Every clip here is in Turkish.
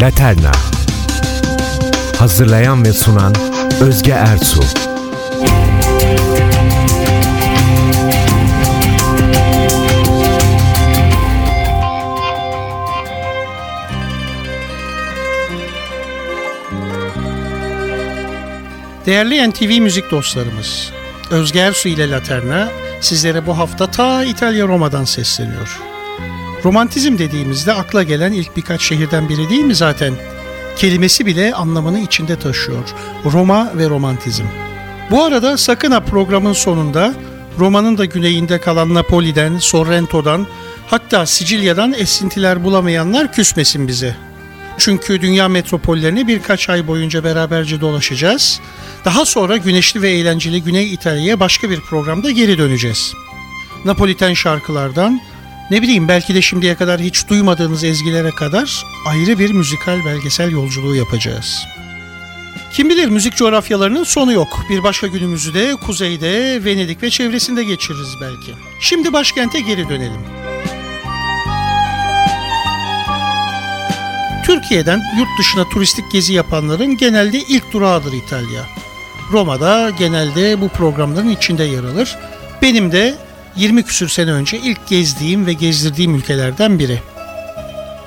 Laterna. Hazırlayan ve sunan Özge Ertuğ Değerli NTV müzik dostlarımız, Özge Ersu ile Laterna sizlere bu hafta ta İtalya Roma'dan sesleniyor. Romantizm dediğimizde akla gelen ilk birkaç şehirden biri değil mi zaten? Kelimesi bile anlamını içinde taşıyor. Roma ve romantizm. Bu arada sakın ha programın sonunda Roma'nın da güneyinde kalan Napoli'den, Sorrento'dan hatta Sicilya'dan esintiler bulamayanlar küsmesin bize. Çünkü dünya metropollerini birkaç ay boyunca beraberce dolaşacağız. Daha sonra güneşli ve eğlenceli Güney İtalya'ya başka bir programda geri döneceğiz. Napoliten şarkılardan ne bileyim belki de şimdiye kadar hiç duymadığınız ezgilere kadar ayrı bir müzikal belgesel yolculuğu yapacağız. Kim bilir müzik coğrafyalarının sonu yok. Bir başka günümüzü de kuzeyde, Venedik ve çevresinde geçiririz belki. Şimdi başkente geri dönelim. Türkiye'den yurt dışına turistik gezi yapanların genelde ilk durağıdır İtalya. Roma'da genelde bu programların içinde yer alır. Benim de 20 küsür sene önce ilk gezdiğim ve gezdirdiğim ülkelerden biri.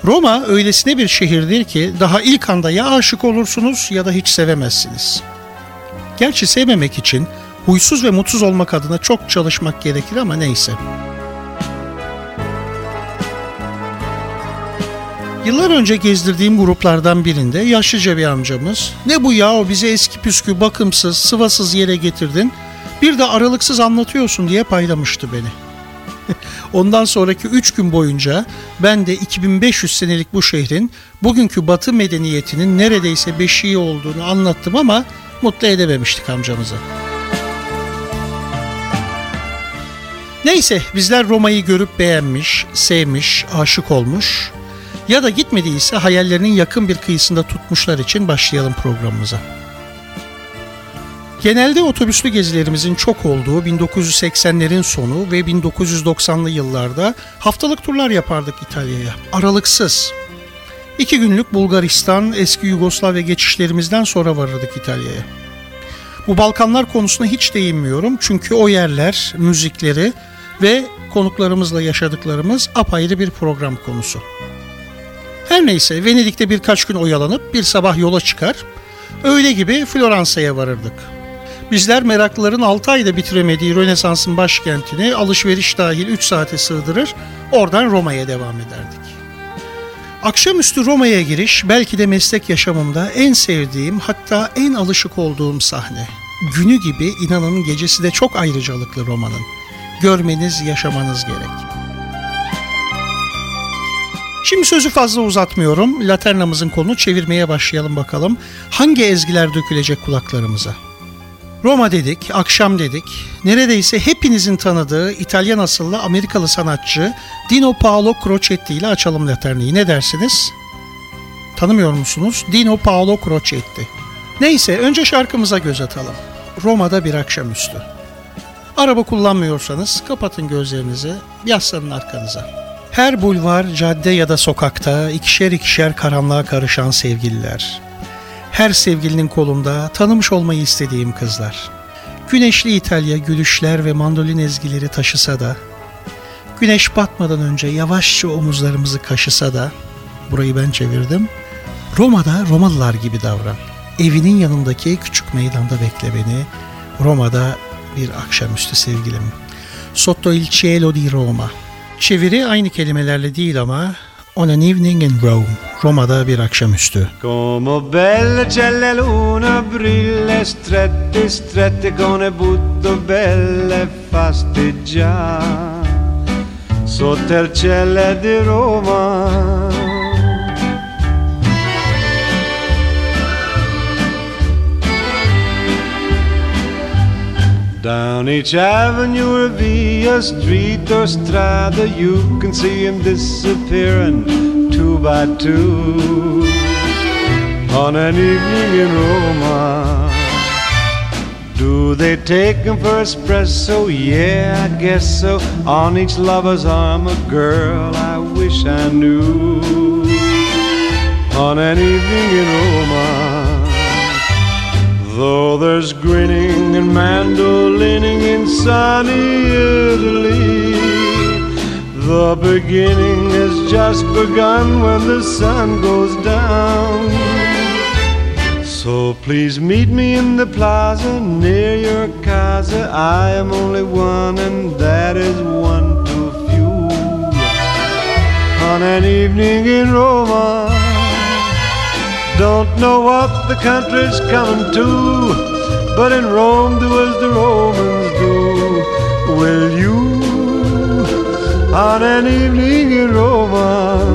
Roma öylesine bir şehirdir ki daha ilk anda ya aşık olursunuz ya da hiç sevemezsiniz. Gerçi sevmemek için huysuz ve mutsuz olmak adına çok çalışmak gerekir ama neyse. Yıllar önce gezdirdiğim gruplardan birinde yaşlıca bir amcamız ne bu ya o bizi eski püskü bakımsız sıvasız yere getirdin bir de aralıksız anlatıyorsun diye paylamıştı beni. Ondan sonraki 3 gün boyunca ben de 2500 senelik bu şehrin bugünkü batı medeniyetinin neredeyse beşiği olduğunu anlattım ama mutlu edememiştik amcamızı. Neyse bizler Roma'yı görüp beğenmiş, sevmiş, aşık olmuş ya da gitmediyse hayallerinin yakın bir kıyısında tutmuşlar için başlayalım programımıza. Genelde otobüslü gezilerimizin çok olduğu 1980'lerin sonu ve 1990'lı yıllarda haftalık turlar yapardık İtalya'ya. Aralıksız. İki günlük Bulgaristan, eski Yugoslavya geçişlerimizden sonra varırdık İtalya'ya. Bu Balkanlar konusuna hiç değinmiyorum çünkü o yerler, müzikleri ve konuklarımızla yaşadıklarımız apayrı bir program konusu. Her neyse Venedik'te birkaç gün oyalanıp bir sabah yola çıkar, öğle gibi Floransa'ya varırdık. Bizler meraklıların 6 ayda bitiremediği Rönesans'ın başkentini alışveriş dahil 3 saate sığdırır, oradan Roma'ya devam ederdik. Akşamüstü Roma'ya giriş belki de meslek yaşamımda en sevdiğim hatta en alışık olduğum sahne. Günü gibi inanın gecesi de çok ayrıcalıklı Roma'nın. Görmeniz, yaşamanız gerek. Şimdi sözü fazla uzatmıyorum. Laternamızın kolunu çevirmeye başlayalım bakalım. Hangi ezgiler dökülecek kulaklarımıza? Roma dedik, akşam dedik. Neredeyse hepinizin tanıdığı İtalyan asıllı Amerikalı sanatçı Dino Paolo Crocetti ile açalım laterneyi. Ne dersiniz? Tanımıyor musunuz? Dino Paolo Crocetti. Neyse önce şarkımıza göz atalım. Roma'da bir akşamüstü. Araba kullanmıyorsanız kapatın gözlerinizi, yaslanın arkanıza. Her bulvar, cadde ya da sokakta ikişer ikişer karanlığa karışan sevgililer her sevgilinin kolunda tanımış olmayı istediğim kızlar. Güneşli İtalya gülüşler ve mandolin ezgileri taşısa da, güneş batmadan önce yavaşça omuzlarımızı kaşısa da, burayı ben çevirdim, Roma'da Romalılar gibi davran. Evinin yanındaki küçük meydanda bekle beni, Roma'da bir akşamüstü sevgilim. Sotto il cielo di Roma. Çeviri aynı kelimelerle değil ama On an Evening in Rome, Roma'da bir akşamüstü. Come belle c'è la luna brille strette strette con e butto belle fasteggia sotto il cielo di Roma Down each avenue or via uh, street or strada, you can see him disappearing two by two on an evening in Roma. Do they take him for espresso? Yeah, I guess so. On each lover's arm, a girl I wish I knew. On an evening in Roma. Though there's grinning and mandolining in sunny Italy, the beginning has just begun when the sun goes down. So please meet me in the plaza near your casa. I am only one, and that is one too few. On an evening in Roma. Don't know what the country's coming to, but in Rome do as the Romans do. Will you, on an evening in Roma?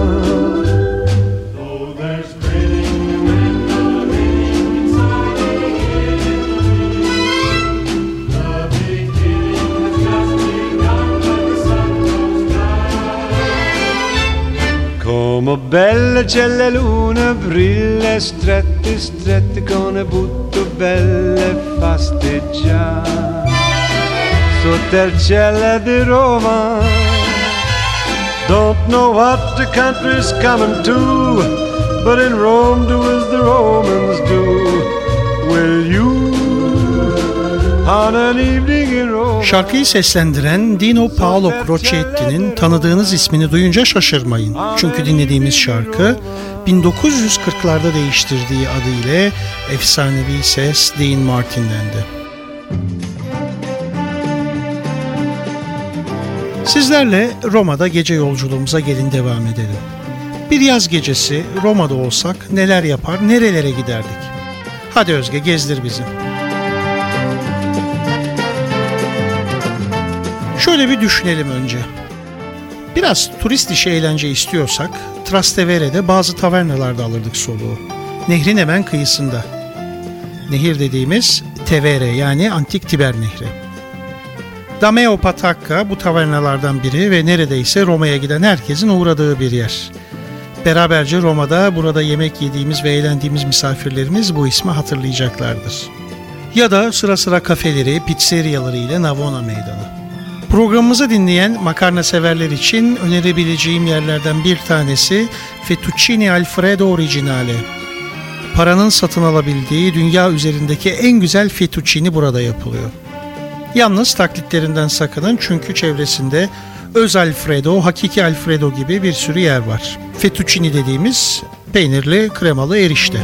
La luna, brilla strette, strette con butto belle fasteggiare. Sotto il cielo di Roma, don't know what the country's coming to, but in Rome do as the Romans do. Will you, on an evening? Şarkıyı seslendiren Dino Paolo Crocetti'nin tanıdığınız ismini duyunca şaşırmayın. Çünkü dinlediğimiz şarkı 1940'larda değiştirdiği adıyla efsanevi ses Dean Martin'dendi. Sizlerle Roma'da gece yolculuğumuza gelin devam edelim. Bir yaz gecesi Roma'da olsak neler yapar, nerelere giderdik? Hadi Özge gezdir bizi. Şöyle bir düşünelim önce. Biraz turist işi eğlence istiyorsak Trastevere'de bazı tavernalarda alırdık soluğu. Nehrin hemen kıyısında. Nehir dediğimiz Tevere yani Antik Tiber Nehri. Dameo Patacca bu tavernalardan biri ve neredeyse Roma'ya giden herkesin uğradığı bir yer. Beraberce Roma'da burada yemek yediğimiz ve eğlendiğimiz misafirlerimiz bu ismi hatırlayacaklardır. Ya da sıra sıra kafeleri, pizzeriyaları ile Navona Meydanı. Programımızı dinleyen makarna severler için önerebileceğim yerlerden bir tanesi Fettuccine Alfredo Originale. Paranın satın alabildiği dünya üzerindeki en güzel fettuccine burada yapılıyor. Yalnız taklitlerinden sakının çünkü çevresinde öz Alfredo, hakiki Alfredo gibi bir sürü yer var. Fettuccine dediğimiz peynirli kremalı erişte.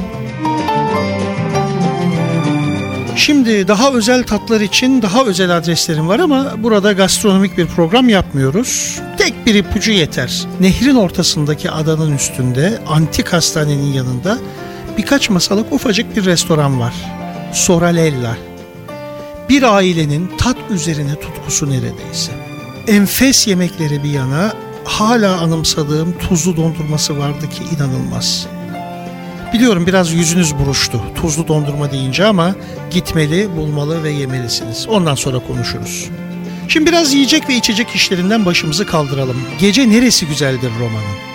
Şimdi daha özel tatlar için daha özel adreslerim var ama burada gastronomik bir program yapmıyoruz. Tek bir ipucu yeter. Nehrin ortasındaki adanın üstünde antik hastanenin yanında birkaç masalık ufacık bir restoran var. Soralella. Bir ailenin tat üzerine tutkusu neredeyse. Enfes yemekleri bir yana hala anımsadığım tuzlu dondurması vardı ki inanılmaz. Biliyorum biraz yüzünüz buruştu tuzlu dondurma deyince ama gitmeli, bulmalı ve yemelisiniz. Ondan sonra konuşuruz. Şimdi biraz yiyecek ve içecek işlerinden başımızı kaldıralım. Gece neresi güzeldir Roma'nın?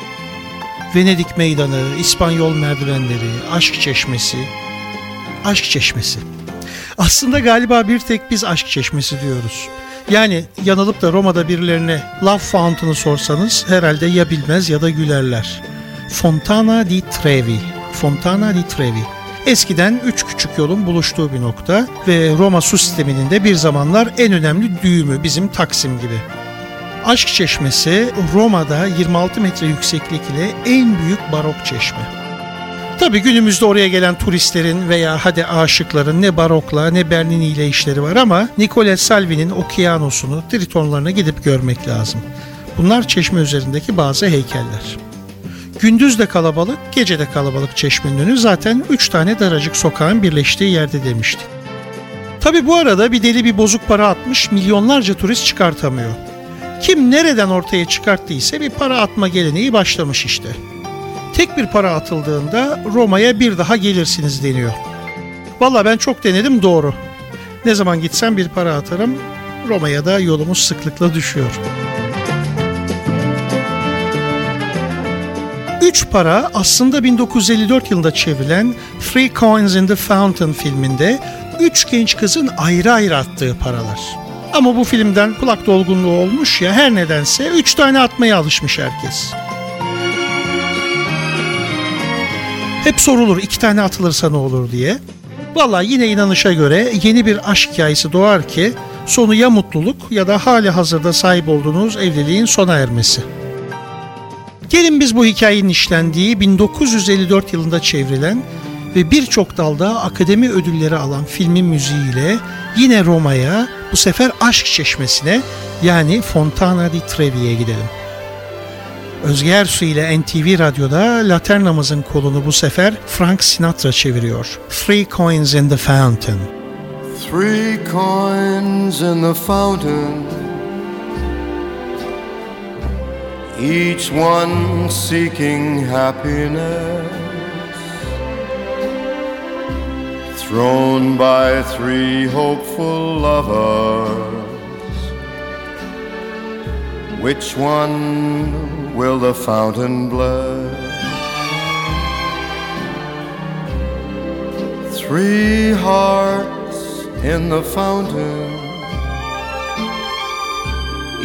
Venedik meydanı, İspanyol merdivenleri, aşk çeşmesi. Aşk çeşmesi. Aslında galiba bir tek biz aşk çeşmesi diyoruz. Yani yanılıp da Roma'da birilerine Love Fountain'ı sorsanız herhalde ya bilmez ya da gülerler. Fontana di Trevi. Fontana di Trevi. Eskiden üç küçük yolun buluştuğu bir nokta ve Roma su sisteminin de bir zamanlar en önemli düğümü bizim Taksim gibi. Aşk Çeşmesi Roma'da 26 metre yükseklik ile en büyük barok çeşme. Tabi günümüzde oraya gelen turistlerin veya hadi aşıkların ne barokla ne Bernini ile işleri var ama Nicole Salvi'nin okyanosunu, tritonlarına gidip görmek lazım. Bunlar çeşme üzerindeki bazı heykeller. Gündüz de kalabalık, gece de kalabalık çeşmenin önü zaten 3 tane daracık sokağın birleştiği yerde demiştik. Tabi bu arada bir deli bir bozuk para atmış milyonlarca turist çıkartamıyor. Kim nereden ortaya çıkarttıysa bir para atma geleneği başlamış işte. Tek bir para atıldığında Roma'ya bir daha gelirsiniz deniyor. Valla ben çok denedim doğru. Ne zaman gitsem bir para atarım. Roma'ya da yolumuz sıklıkla düşüyor. Üç para aslında 1954 yılında çevrilen Three Coins in the Fountain filminde üç genç kızın ayrı ayrı attığı paralar. Ama bu filmden kulak dolgunluğu olmuş ya her nedense üç tane atmaya alışmış herkes. Hep sorulur iki tane atılırsa ne olur diye. Valla yine inanışa göre yeni bir aşk hikayesi doğar ki sonu ya mutluluk ya da hali hazırda sahip olduğunuz evliliğin sona ermesi. Gelin biz bu hikayenin işlendiği 1954 yılında çevrilen ve birçok dalda akademi ödülleri alan filmin müziğiyle yine Roma'ya bu sefer Aşk Çeşmesi'ne yani Fontana di Trevi'ye gidelim. Özge Ersu ile NTV Radyo'da Laternamızın kolunu bu sefer Frank Sinatra çeviriyor. Three Coins in the Fountain. Three coins in the fountain, each one seeking happiness, thrown by three hopeful lovers. Which one will the fountain bless? Three hearts in the fountain,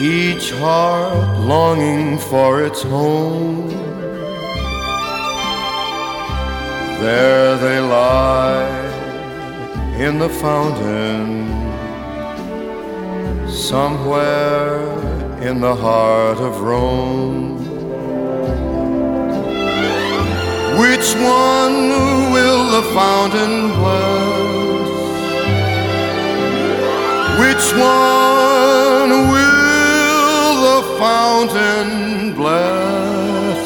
each heart longing for its home. There they lie in the fountain, somewhere in the heart of Rome. Which one will the fountain bless? Which one fountain bless?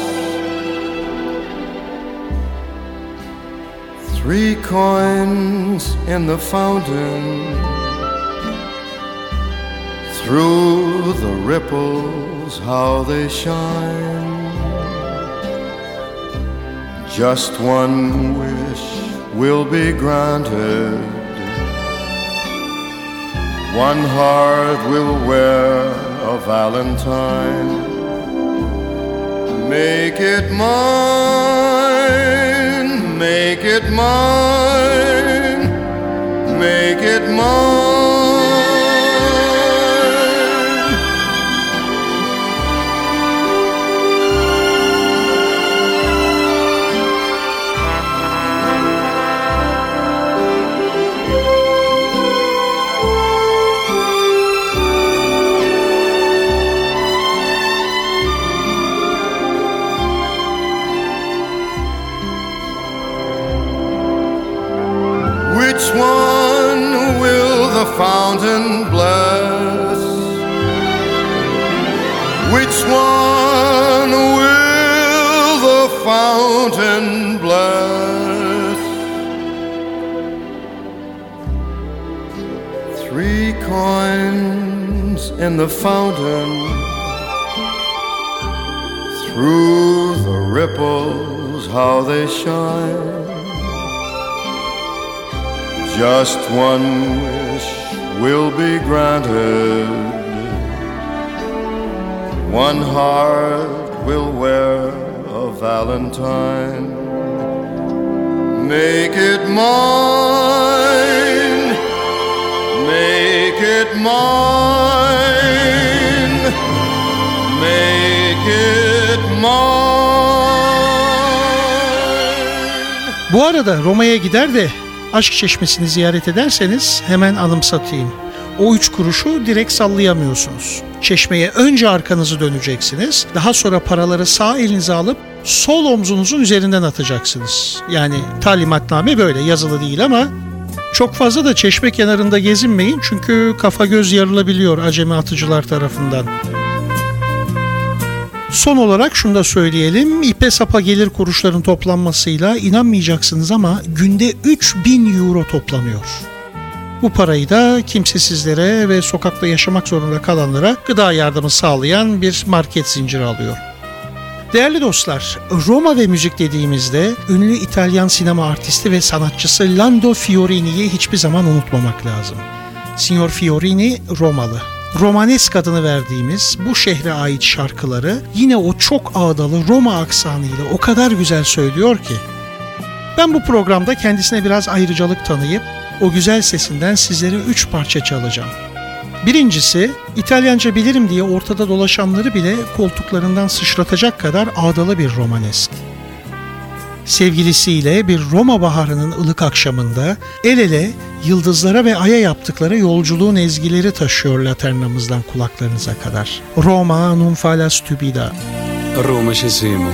Three coins in the fountain through the ripples, how they shine. Just one wish will be granted. One heart will wear valentine. Make it mine, make it mine, make it mine. Fountain bless? Three coins in the fountain through the ripples, how they shine. Just one wish will be granted. One heart will wear valentine. Make it mine. Make it mine. Make it mine. Bu arada Roma'ya gider de Aşk Çeşmesi'ni ziyaret ederseniz hemen anımsatayım. O üç kuruşu direkt sallayamıyorsunuz. Çeşmeye önce arkanızı döneceksiniz. Daha sonra paraları sağ elinize alıp sol omzunuzun üzerinden atacaksınız. Yani talimatname böyle yazılı değil ama çok fazla da çeşme kenarında gezinmeyin çünkü kafa göz yarılabiliyor acemi atıcılar tarafından. Son olarak şunu da söyleyelim. İpe sapa gelir kuruşların toplanmasıyla inanmayacaksınız ama günde 3000 euro toplanıyor. Bu parayı da kimsesizlere ve sokakta yaşamak zorunda kalanlara gıda yardımı sağlayan bir market zinciri alıyor. Değerli dostlar, Roma ve müzik dediğimizde ünlü İtalyan sinema artisti ve sanatçısı Lando Fiorini'yi hiçbir zaman unutmamak lazım. Signor Fiorini Romalı. Romanesk adını verdiğimiz bu şehre ait şarkıları yine o çok ağdalı Roma aksanıyla o kadar güzel söylüyor ki. Ben bu programda kendisine biraz ayrıcalık tanıyıp o güzel sesinden sizlere üç parça çalacağım. Birincisi, İtalyanca bilirim diye ortada dolaşanları bile koltuklarından sıçratacak kadar ağdalı bir romanesk. Sevgilisiyle bir Roma baharının ılık akşamında el ele yıldızlara ve aya yaptıkları yolculuğun ezgileri taşıyor laternamızdan kulaklarınıza kadar. Roma non fa la stupida. Roma scesimo.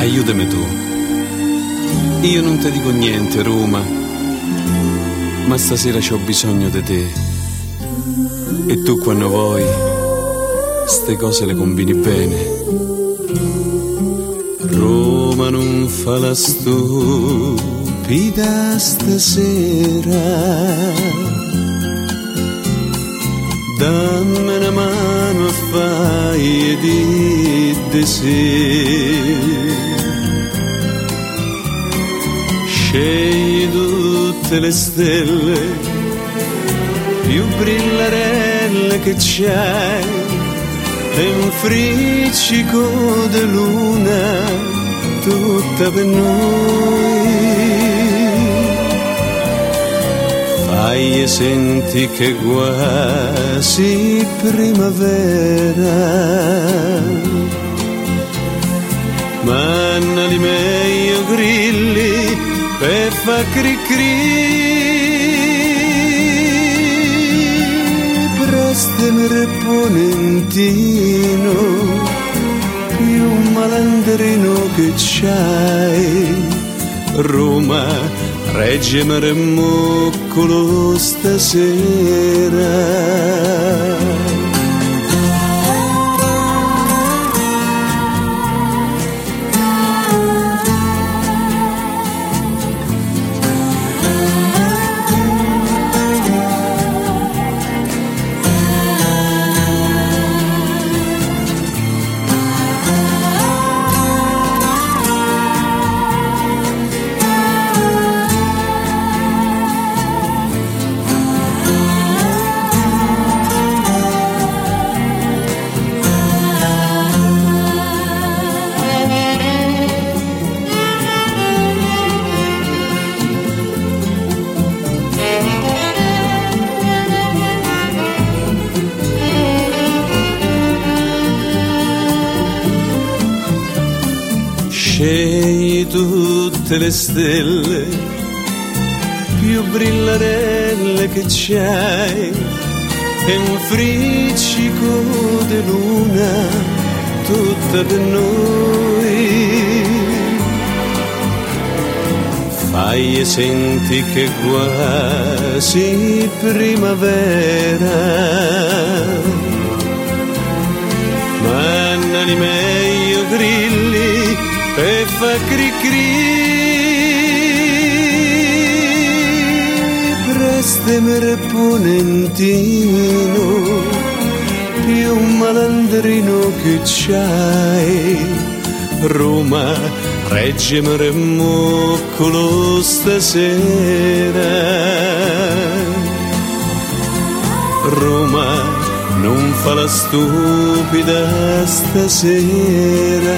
Aiutami tu. Io non ti dico niente, Roma. Ma stasera c'ho bisogno di te. E tu quando vuoi, ste cose le combini bene. Roma non fa la stupida stasera. Dammi una mano e fai di de sì. Scegli tutte le stelle più brillarelle che c'hai e un friccico di luna tutta per noi. Fai e senti che quasi primavera. Manna di meglio grilli per fa cri cri. Prestami reponentino, più malandrino che c'hai. Roma, reggimi remmuccolo stasera. Tutte le stelle più brillarelle che c'hai e un friccico di luna tutta per noi. Fai e senti che quasi primavera. Manna di meglio grilli e fa cri cri. Prestami reponentino, più malandrino che c'hai. Roma, reggimi remmuccolo stasera. Roma, non fa la stupida stasera.